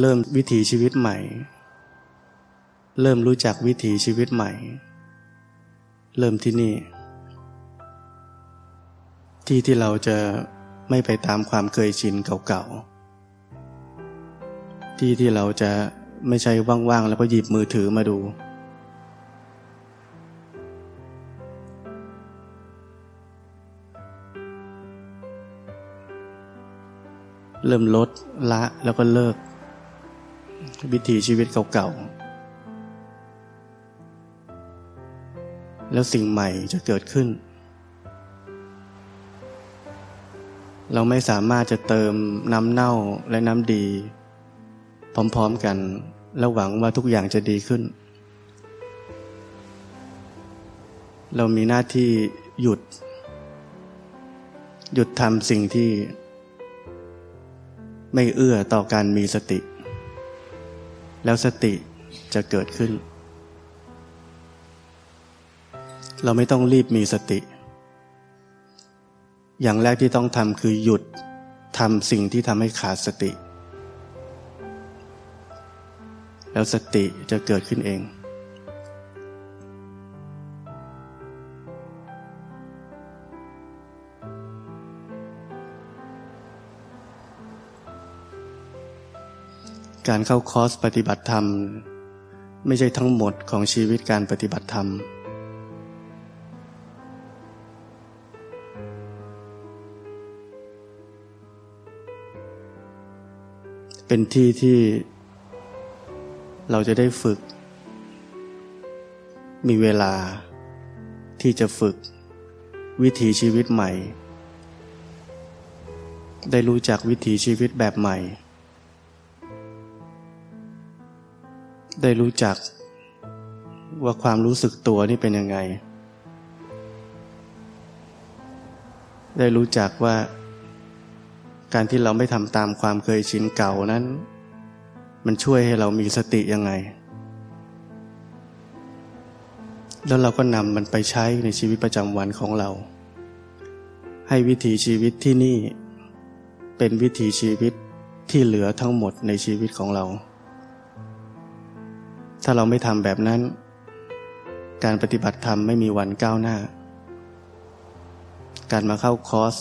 เริ่มวิถีชีวิตใหม่ เริ่มรู้จักวิถีชีวิตใหม่ เริ่มที่นี่ ที่ที่เราจะไม่ไปตามความเคยชินเก่าๆ ที่ที่เราจะไม่ใช่ว่างๆ แล้วก็หยิบมือถือมาดู เริ่มลดละแล้วก็เลิก วิถีชีวิตเก่าๆ แล้วสิ่งใหม่จะเกิดขึ้น เราไม่สามารถจะเติมน้ำเน่าและน้ำดี พร้อมๆกัน แล้วหวังว่าทุกอย่างจะดีขึ้น เรามีหน้าที่หยุด หยุดทำสิ่งที่ไม่เอื้อต่อการมีสติ แล้วสติจะเกิดขึ้น เราไม่ต้องรีบมีสติ อย่างแรกที่ต้องทำคือหยุดทำสิ่งที่ทำให้ขาดสติ แล้วสติจะเกิดขึ้นเอง การเข้าคอร์สปฏิบัติธรรม ไม่ใช่ทั้งหมดของชีวิตการปฏิบัติธรรม เป็นที่ที่เราจะได้ฝึก มีเวลาที่จะฝึกวิถีชีวิตใหม่ ได้รู้จักวิถีชีวิตแบบใหม่ ได้รู้จัก ว่าความรู้สึกตัวนี่เป็นยังไง ได้รู้จักว่า การที่เราไม่ทำตามความเคยชินเก่านั้น มันช่วยให้เรามีสติยังไง แล้วเราก็นำมันไปใช้ในชีวิตประจำวันของเรา ให้วิถีชีวิตที่นี่ เป็นวิถีชีวิตที่เหลือทั้งหมดในชีวิตของเรา ถ้าเราไม่ทำแบบนั้น การปฏิบัติธรรมไม่มีวันก้าวหน้า การมาเข้าคอร์ส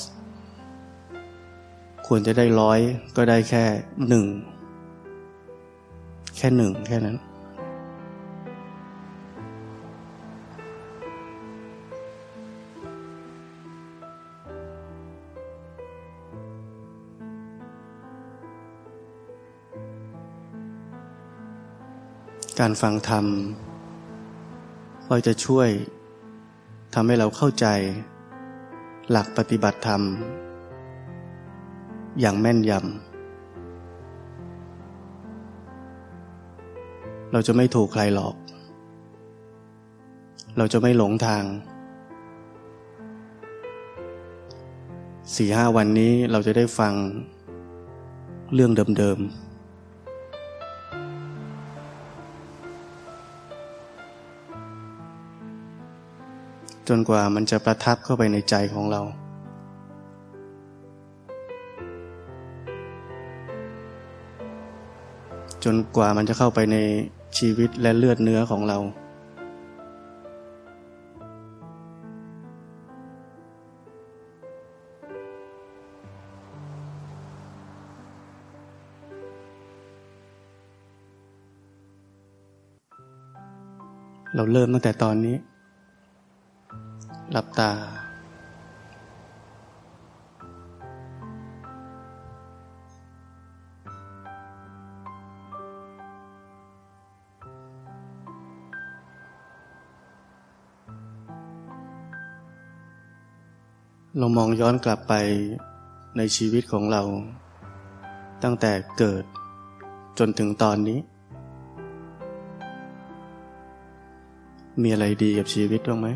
ควรจะได้ร้อยก็ได้แค่หนึ่ง แค่หนึ่งแค่นั้น การฟังธรรมก็จะช่วยทำให้เราเข้าใจ หลักปฏิบัติธรรม อย่างแม่นยำ เราจะไม่ถูกใครหลอก เราจะไม่หลงทาง สี่ห้าวันนี้เราจะได้ฟังเรื่องเดิมๆ จนกว่ามันจะประทับเข้าไปในใจของเรา จนกว่ามันจะเข้าไปในชีวิตและเลือดเนื้อของเรา เราเริ่มตั้งแต่ตอนนี้ หลับตา เรามองย้อนกลับไปในชีวิตของเรา ตั้งแต่เกิดจนถึงตอนนี้ มีอะไรดีกับชีวิตบ้างไหม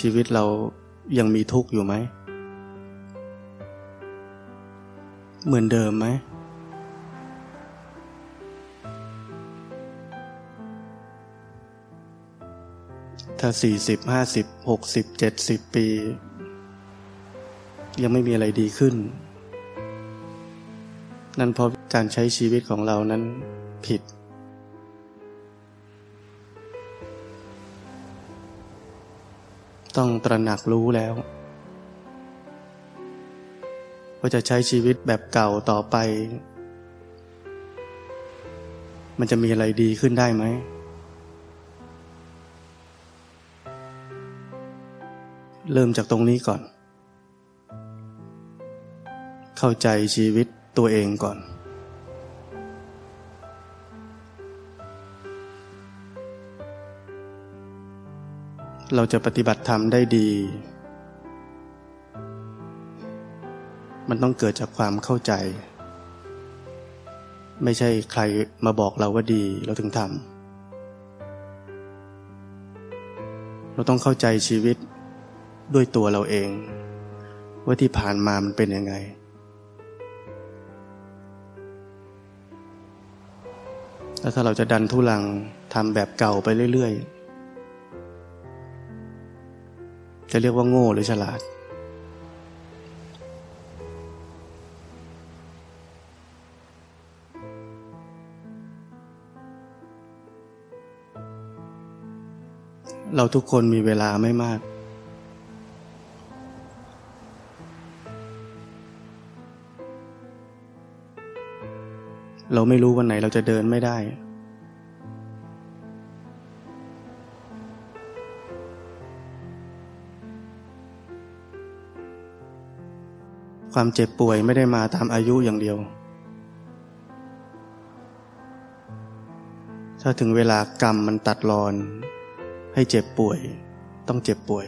ชีวิตเรายังมีทุกข์อยู่ไหม เหมือนเดิมไหม ถ้าสี่สิบห้าสิบหกสิบเจ็ดสิบปี ยังไม่มีอะไรดีขึ้น นั่นเพราะการใช้ชีวิตของเรานั้นผิด ต้องตระหนักรู้แล้วว่าจะใช้ชีวิตแบบเก่าต่อไป มันจะมีอะไรดีขึ้นได้ไหม เริ่มจากตรงนี้ก่อน เข้าใจชีวิตตัวเองก่อน เราจะปฏิบัติธรรมได้ดี มันต้องเกิดจากความเข้าใจ ไม่ใช่ใครมาบอกเราว่าดีเราถึงทำเราต้องเข้าใจชีวิตด้วยตัวเราเอง ว่าที่ผ่านมามันเป็นยังไง แล้วถ้าเราจะดันทุลังทำแบบเก่าไปเรื่อยๆ จะเรียกว่าโง่หรือฉลาด เราทุกคนมีเวลาไม่มาก เราไม่รู้วันไหนเราจะเดินไม่ได้ ความเจ็บป่วยไม่ได้มาตามอายุอย่างเดียว ถ้าถึงเวลากรรมมันตัดรอน ให้เจ็บป่วย ต้องเจ็บป่วย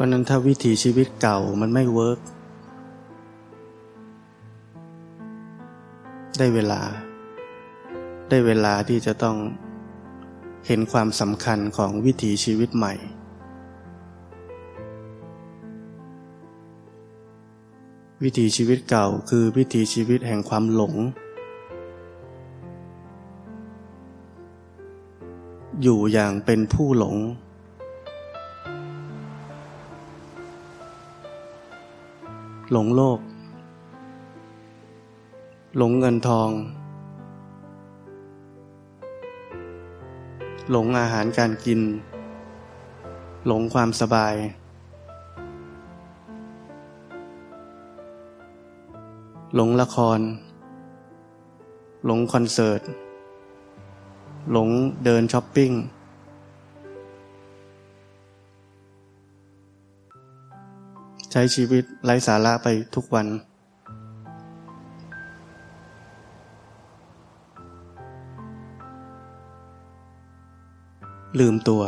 ราะนั้นถ้าวิถีชีวิตเก่ามันไม่ work ได้เวลา ได้เวลาที่จะต้องเห็นความสำคัญของวิถีชีวิตใหม่ วิถีชีวิตเก่าคือวิถีชีวิตแห่งความหลง อยู่อย่างเป็นผู้หลง หลงโลก หลงเงินทอง หลงอาหารการกิน หลงความสบาย หลงละคร หลงคอนเสิร์ต หลงเดินช้อปปิ้ง ใช้ชีวิตไร้สาระไปทุกวัน ลืมตัว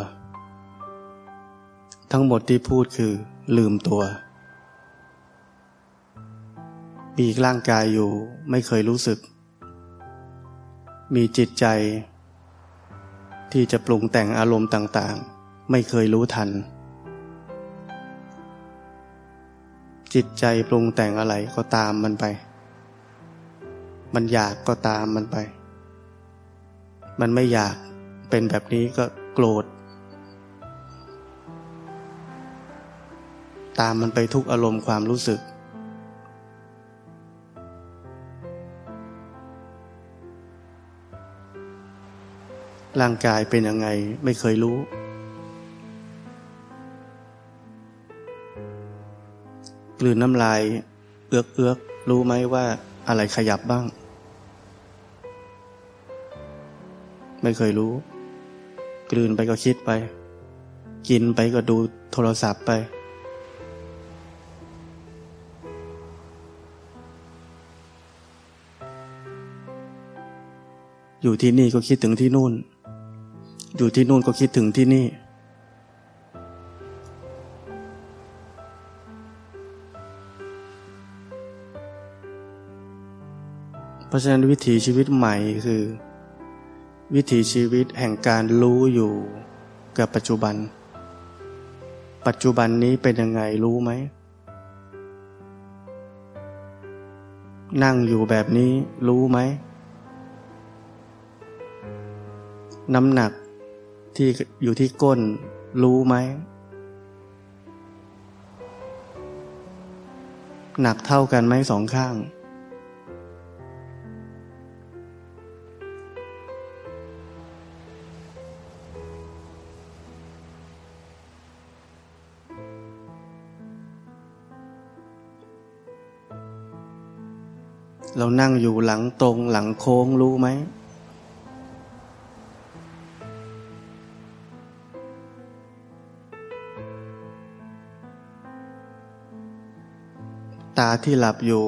ทั้งหมดที่พูดคือ ลืมตัว มีร่างกายอยู่ไม่เคยรู้สึก มีจิตใจ ที่จะปรุงแต่งอารมณ์ต่าง ๆ ไม่เคยรู้ทัน จิตใจปรุงแต่งอะไรก็ตามมันไป มันอยากก็ตามมันไป มันไม่อยากเป็นแบบนี้ก็โกรธ ตามมันไปทุกอารมณ์ความรู้สึก ร่างกายเป็นยังไงไม่เคยรู้ ลืนน้ำลาย เอือกเอือกรู้ไหมว่าอะไรขยับบ้าง ไม่เคยรู้ กลืนไปก็คิดไป กินไปก็ดูโทรศัพท์ไป อยู่ที่นี่ก็คิดถึงที่นู่น อยู่ที่นู่นก็คิดถึงที่นี่ ราะฉะนั้นวิถีชีวิตใหม่คือ วิถีชีวิตแห่งการรู้อยู่กับปัจจุบัน ปัจจุบันนี้เป็นยังไงรู้ไหม นั่งอยู่แบบนี้รู้ไหม น้ำหนักที่อยู่ที่ก้นรู้ไหม หนักเท่ากันไหมสองข้าง เรานั่งอยู่หลังตรงหลังโค้งรู้ไหม ตาที่หลับอยู่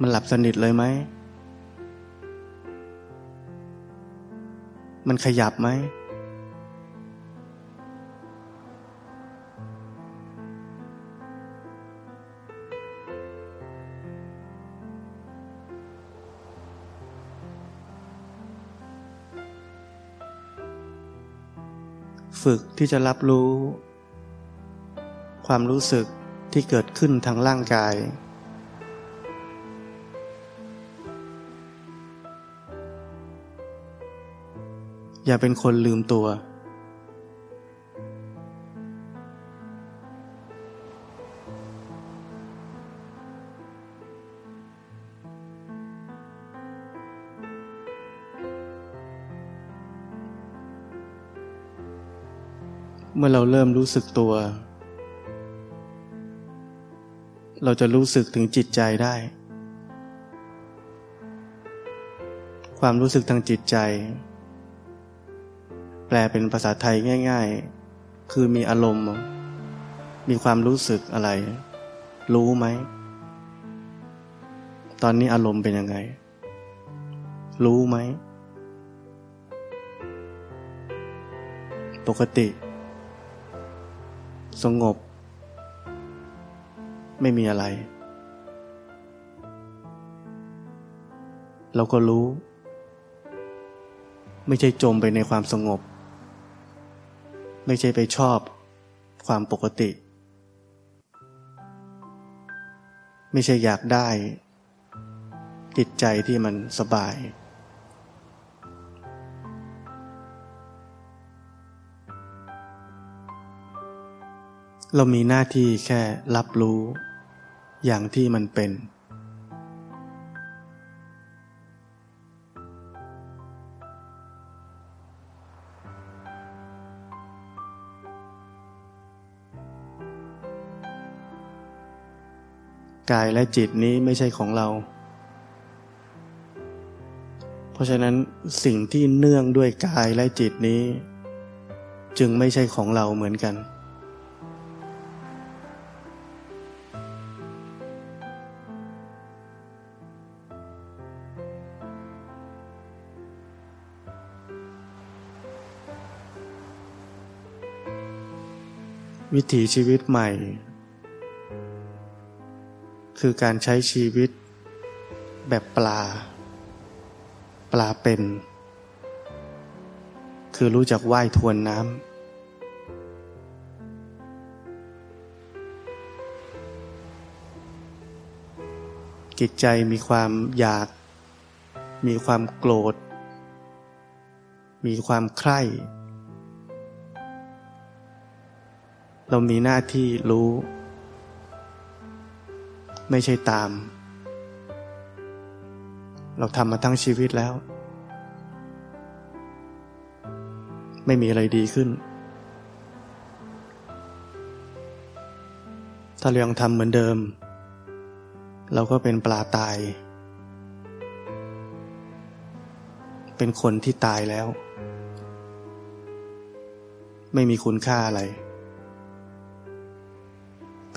มันหลับสนิทเลยไหม มันขยับไหม ฝึกที่จะรับรู้ ความรู้สึกที่เกิดขึ้นทางร่างกาย อย่าเป็นคนลืมตัว มื่อเราเริ่มรู้สึกตัว เราจะรู้สึกถึงจิตใจได้ ความรู้สึกทางจิตใจ แปลเป็นภาษาไทยง่าย ๆ คือมีอารมณ์ มีความรู้สึกอะไร รู้ไหม ตอนนี้อารมณ์เป็นยังไง รู้ไหมปกติ สงบ ไม่มีอะไร เราก็รู้ ไม่ใช่จมไปในความสงบ ไม่ใช่ไปชอบความปกติ ไม่ใช่อยากได้จิตใจที่มันสบาย เรามีหน้าที่แค่รับรู้ อย่างที่มันเป็น กายและจิตนี้ไม่ใช่ของเรา เพราะฉะนั้นสิ่งที่เนื่องด้วยกายและจิตนี้ จึงไม่ใช่ของเราเหมือนกัน วิถีชีวิตใหม่ คือการใช้ชีวิตแบบปลา ปลาเป็น คือรู้จักว่ายทวนน้ำจิตใจมีความอยาก มีความโกรธ มีความใคร่ เรามีหน้าที่รู้ ไม่ใช่ตาม เราทำมาทั้งชีวิตแล้ว ไม่มีอะไรดีขึ้น ถ้าเรายังทำเหมือนเดิม เราก็เป็นปลาตาย เป็นคนที่ตายแล้ว ไม่มีคุณค่าอะไร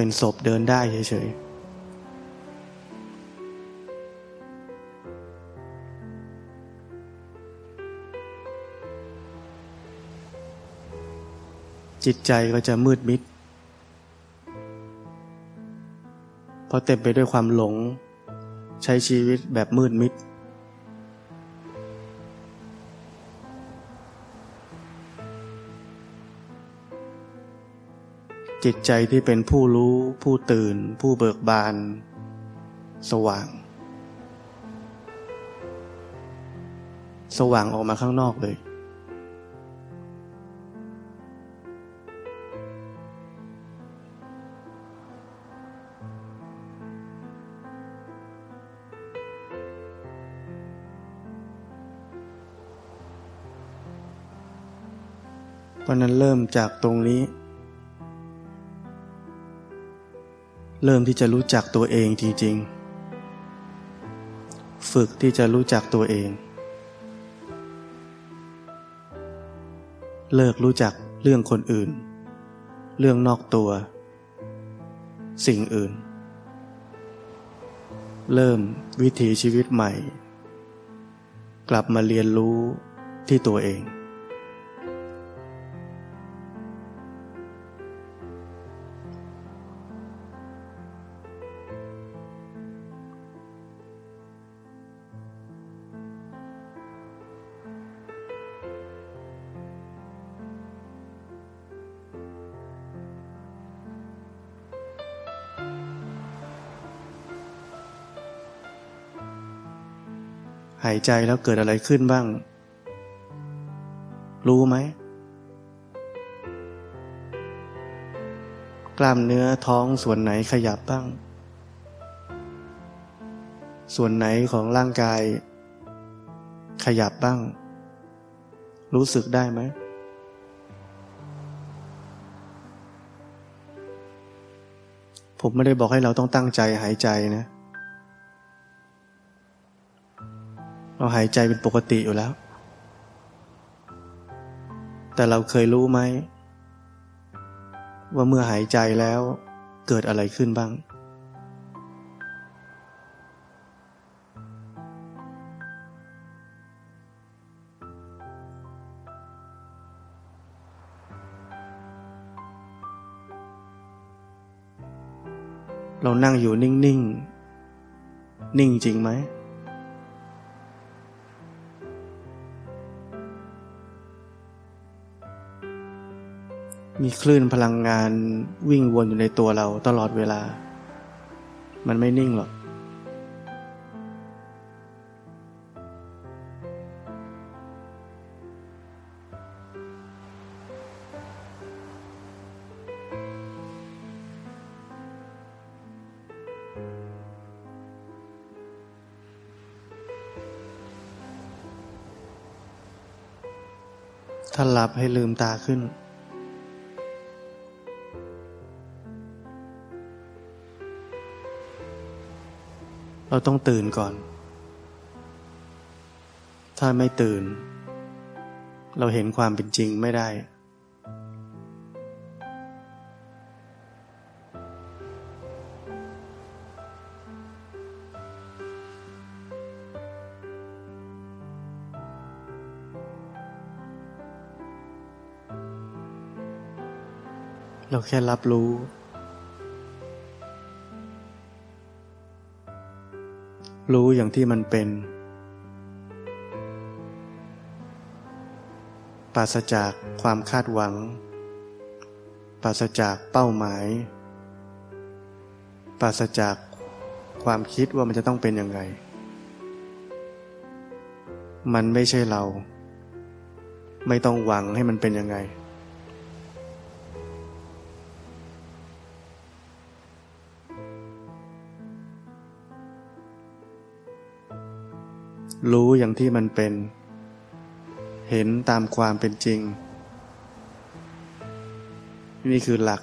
เป็นศพเดินได้เฉยๆจิตใจก็จะมืดมิด เพราะเต็มไปด้วยความหลง ใช้ชีวิตแบบมืดมิด จิตใจที่เป็นผู้รู้ ผู้ตื่น ผู้เบิกบาน สว่าง สว่างออกมาข้างนอกเลยราะนั้นเริ่มจากตรงนี้ เริ่มที่จะรู้จักตัวเองจริง ๆ ฝึกที่จะรู้จักตัวเอง เลิกรู้จักเรื่องคนอื่น เรื่องนอกตัว สิ่งอื่น เริ่มวิถีชีวิตใหม่ กลับมาเรียนรู้ที่ตัวเองายใจแล้วเกิดอะไรขึ้นบ้าง รู้ไหม กล้ามเนื้อท้องส่วนไหนขยับบ้าง ส่วนไหนของร่างกาย ขยับบ้าง รู้สึกได้ไหมผมไม่ได้บอกให้เราต้องตั้งใจหายใจนะ เราหายใจเป็นปกติอยู่แล้ว แต่เราเคยรู้ไหม ว่าเมื่อหายใจแล้วเกิดอะไรขึ้นบ้าง เรานั่งอยู่นิ่ง ๆ นิ่งจริงไหม มีคลื่นพลังงานวิ่งวนอยู่ในตัวเราตลอดเวลา มันไม่นิ่งหรอก ถ้าหลับให้ลืมตาขึ้น เราต้องตื่นก่อน ถ้าไม่ตื่น เราเห็นความเป็นจริงไม่ได้ เราแค่รับรู้ รู้อย่างที่มันเป็น ปราศจากความคาดหวัง ปราศจากเป้าหมาย ปราศจากความคิดว่ามันจะต้องเป็นยังไง มันไม่ใช่เรา ไม่ต้องหวังให้มันเป็นยังไง รู้อย่างที่มันเป็น เห็นตามความเป็นจริง นี่คือหลัก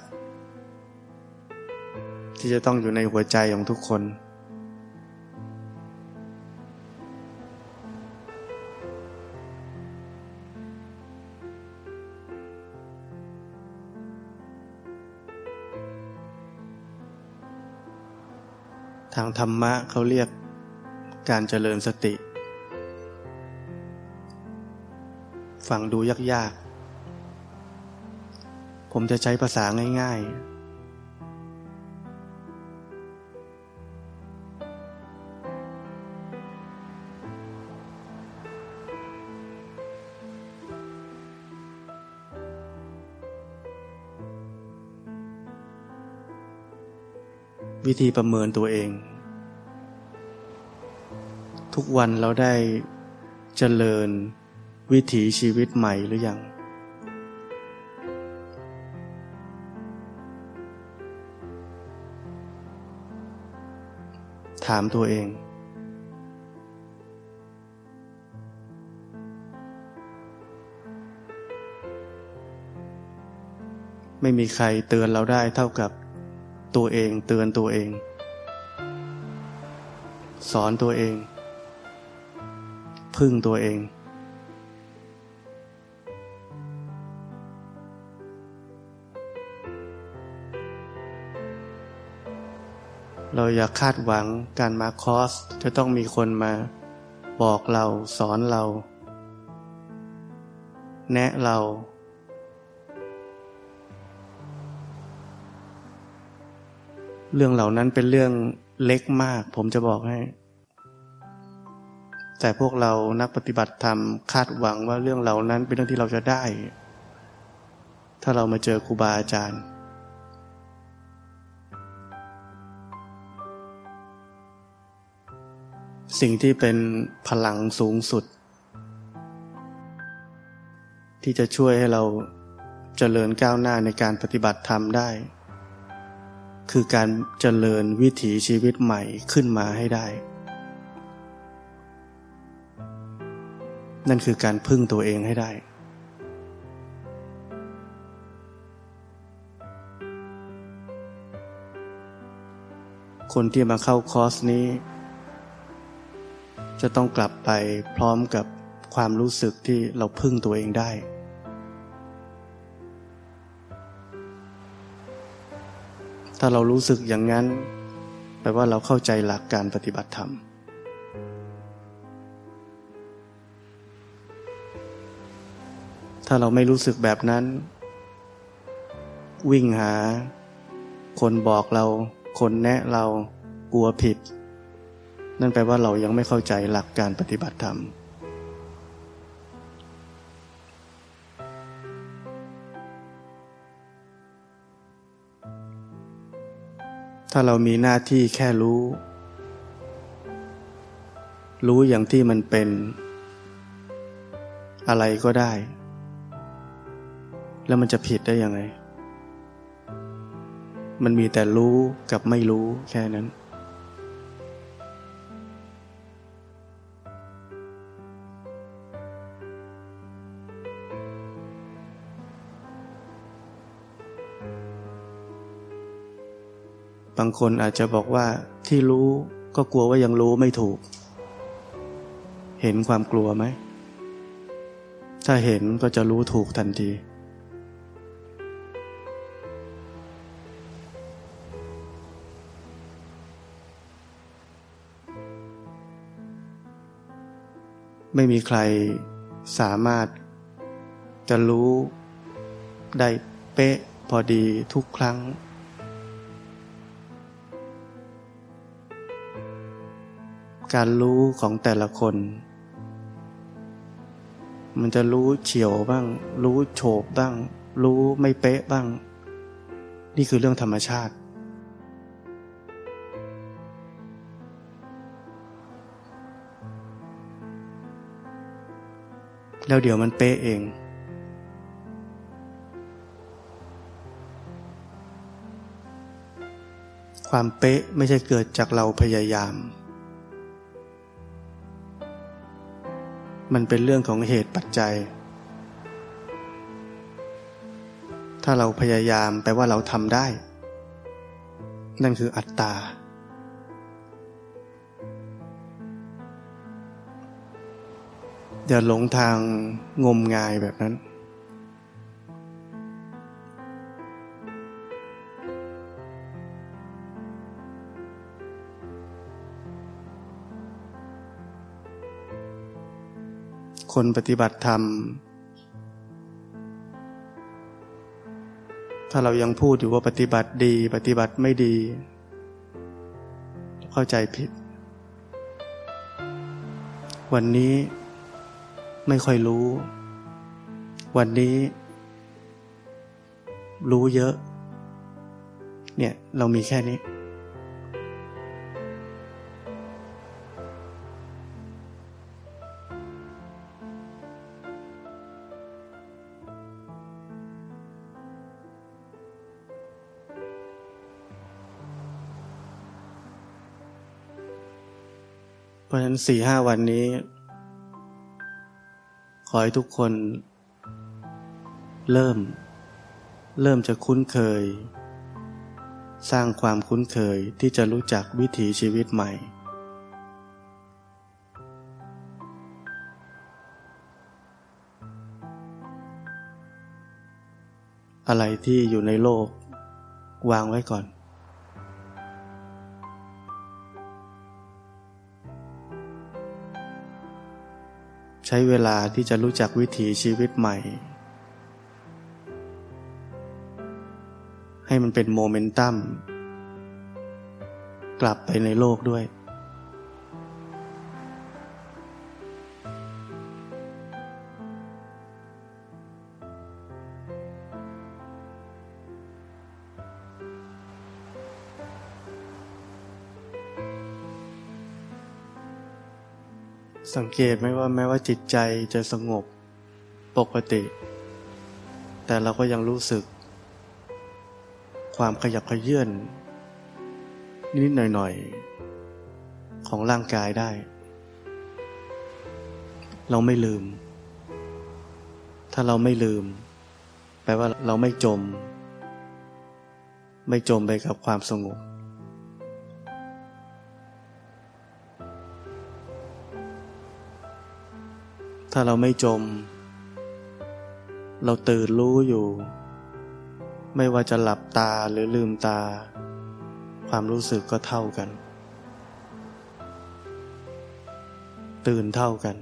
ที่จะต้องอยู่ในหัวใจของทุกคน ทางธรรมะเขาเรียกการเจริญสติ ฟังดูยากๆ ผมจะใช้ภาษาง่ายๆวิธีประเมินตัวเอง ทุกวันเราได้เจริญ วิถีชีวิตใหม่หรือยัง ถามตัวเอง ไม่มีใครเตือนเราได้เท่ากับตัวเองเตือนตัวเอง สอนตัวเอง พึ่งตัวเอง เราอย่าคาดหวังการมาคอส จะต้องมีคนมาบอกเราสอนเรา แนะเรา เรื่องเหล่านั้นเป็นเรื่องเล็กมาก ผมจะบอกให้ แต่พวกเรานักปฏิบัติธรรมคาดหวังว่าเรื่องเหล่านั้นเป็นเรื่องที่เราจะได้ ถ้าเรามาเจอครูบาอาจารย์ สิ่งที่เป็นพลังสูงสุด ที่จะช่วยให้เราเจริญก้าวหน้าในการปฏิบัติธรรมได้ คือการเจริญวิถีชีวิตใหม่ขึ้นมาให้ได้ นั่นคือการพึ่งตัวเองให้ได้คนที่มาเข้าคอร์สนี้ จะต้องกลับไปพร้อมกับความรู้สึกที่เราพึ่งตัวเองได้ ถ้าเรารู้สึกอย่างนั้น แปลว่าเราเข้าใจหลักการปฏิบัติธรรม ถ้าเราไม่รู้สึกแบบนั้น วิ่งหา คนบอกเรา คนแนะเรา กลัวผิด นั่นแปลว่าเรายังไม่เข้าใจหลักการปฏิบัติธรรม ถ้าเรามีหน้าที่แค่รู้ รู้อย่างที่มันเป็น อะไรก็ได้ แล้วมันจะผิดได้ยังไง มันมีแต่รู้กับไม่รู้แค่นั้น บางคนอาจจะบอกว่าที่รู้ก็กลัวว่ายังรู้ไม่ถูก เห็นความกลัวไหม ถ้าเห็นก็จะรู้ถูกทันที ไม่มีใครสามารถจะรู้ได้เป๊ะพอดีทุกครั้ง การรู้ของแต่ละคน มันจะรู้เฉียวบ้าง รู้โฉบบ้าง รู้ไม่เป๊ะบ้าง นี่คือเรื่องธรรมชาติ แล้วเดี๋ยวมันเป๊ะเองความเป๊ะไม่ใช่เกิดจากเราพยายาม มันเป็นเรื่องของเหตุปัจจัย ถ้าเราพยายามแปลว่าเราทำได้ นั่นคืออัตตา อย่าหลงทางงมงายแบบนั้น คนปฏิบัติธรรม ถ้าเรายังพูดอยู่ว่าปฏิบัติดี ปฏิบัติไม่ดี เข้าใจผิด วันนี้ไม่ค่อยรู้ วันนี้ รู้เยอะ เนี่ย เรามีแค่นี้ ราะฉะนั้นสี่ห้าวันนี้ ขอให้ทุกคน เริ่ม เริ่มจะคุ้นเคย สร้างความคุ้นเคยที่จะรู้จักวิถีชีวิตใหม่ อะไรที่อยู่ในโลก วางไว้ก่อน ใช้เวลาที่จะรู้จักวิถีชีวิตใหม่ ให้มันเป็นโมเมนตัม กลับไปในโลกด้วย สังเกตไหมว่าแม้ว่าจิตใจจะสงบปกติ แต่เราก็ยังรู้สึก ความขยับขยื่นนิดหน่อยๆ ของร่างกายได้ เราไม่ลืม ถ้าเราไม่ลืม แปลว่าเราไม่จม ไม่จมไปกับความสงบ ถ้าเราไม่จม เราตื่นรู้อยู่ ไม่ว่าจะหลับตาหรือลืมตา ความรู้สึกก็เท่ากัน ตื่นเท่ากัน